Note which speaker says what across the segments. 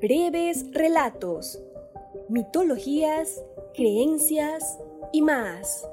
Speaker 1: breves relatos, mitologías, creencias y más.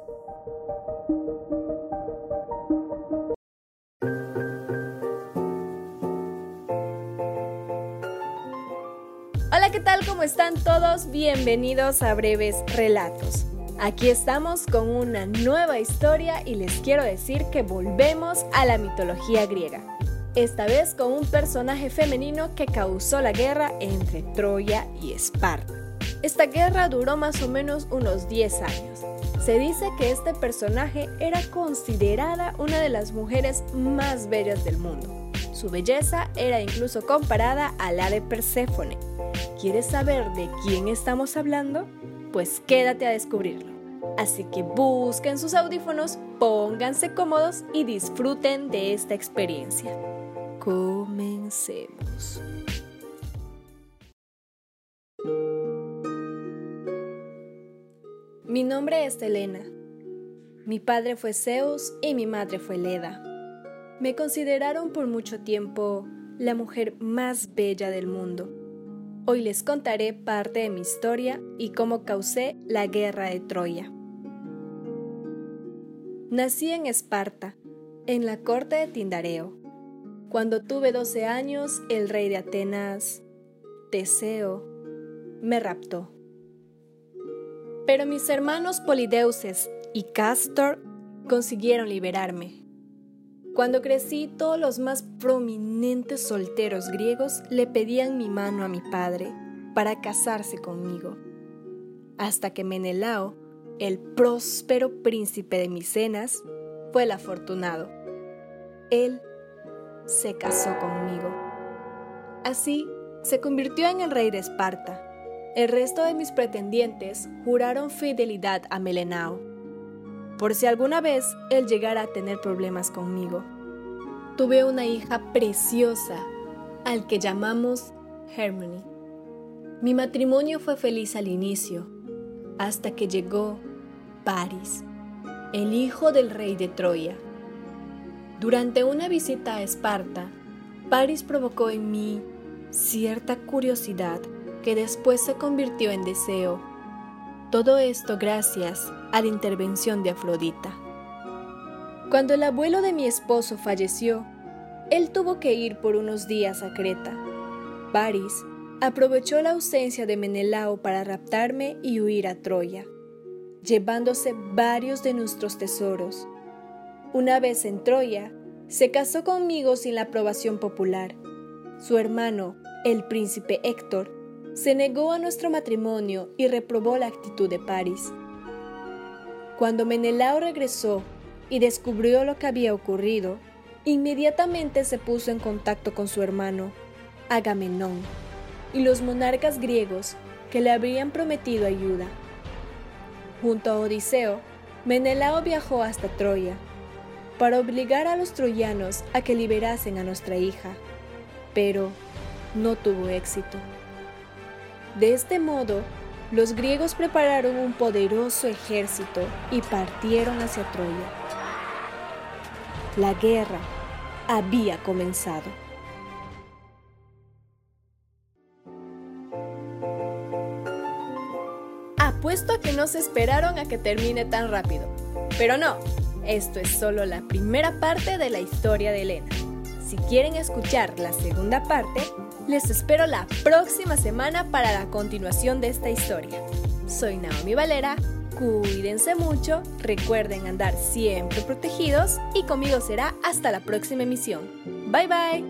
Speaker 1: Hola, ¿qué tal? ¿Cómo están todos? Bienvenidos a Breves Relatos. Aquí estamos con una nueva historia y les quiero decir que volvemos a la mitología griega esta vez con un personaje femenino que causó la guerra entre Troya y Esparta. Esta guerra duró más o menos unos 10 años. Se dice que este personaje era considerada una de las mujeres más bellas del mundo. Su belleza era incluso comparada a la de Perséfone. ¿Quieres saber de quién estamos hablando? Pues quédate a descubrirlo. Así que busquen sus audífonos, pónganse cómodos y disfruten de esta experiencia. Comencemos. Mi nombre es Elena. Mi padre fue Zeus y mi madre fue Leda. Me consideraron por mucho tiempo la mujer más bella del mundo. Hoy les contaré parte de mi historia y cómo causé la guerra de Troya. Nací en Esparta, en la corte de Tindareo. Cuando tuve 12 años, el rey de Atenas, Teseo, me raptó. Pero mis hermanos Polideuces y Castor consiguieron liberarme. Cuando crecí, todos los más prominentes solteros griegos le pedían mi mano a mi padre para casarse conmigo, hasta que Menelao, el próspero príncipe de Micenas, fue el afortunado. Él se casó conmigo. Así, se convirtió en el rey de Esparta. El resto de mis pretendientes juraron fidelidad a Melenao, por si alguna vez él llegara a tener problemas conmigo. Tuve una hija preciosa, al que llamamos Harmony. Mi matrimonio fue feliz al inicio, hasta que llegó Paris, el hijo del rey de Troya. Durante una visita a Esparta, Paris provocó en mí cierta curiosidad que después se convirtió en deseo. Todo esto gracias a la intervención de Afrodita. Cuando el abuelo de mi esposo falleció, él tuvo que ir por unos días a Creta. Paris aprovechó la ausencia de Menelao para raptarme y huir a Troya, llevándose varios de nuestros tesoros, una vez en Troya, se casó conmigo sin la aprobación popular. Su hermano, el príncipe Héctor, se negó a nuestro matrimonio y reprobó la actitud de París. Cuando Menelao regresó y descubrió lo que había ocurrido, inmediatamente se puso en contacto con su hermano, Agamenón, y los monarcas griegos que le habían prometido ayuda. Junto a Odiseo, Menelao viajó hasta Troya para obligar a los troyanos a que liberasen a nuestra hija, pero no tuvo éxito. De este modo, los griegos prepararon un poderoso ejército y partieron hacia Troya. La guerra había comenzado. Apuesto a que no se esperaron a que termine tan rápido. Pero no, esto es solo la primera parte de la historia de Elena. Si quieren escuchar la segunda parte, les espero la próxima semana para la continuación de esta historia. Soy Naomi Valera, cuídense mucho, recuerden andar siempre protegidos y conmigo será hasta la próxima emisión. Bye bye.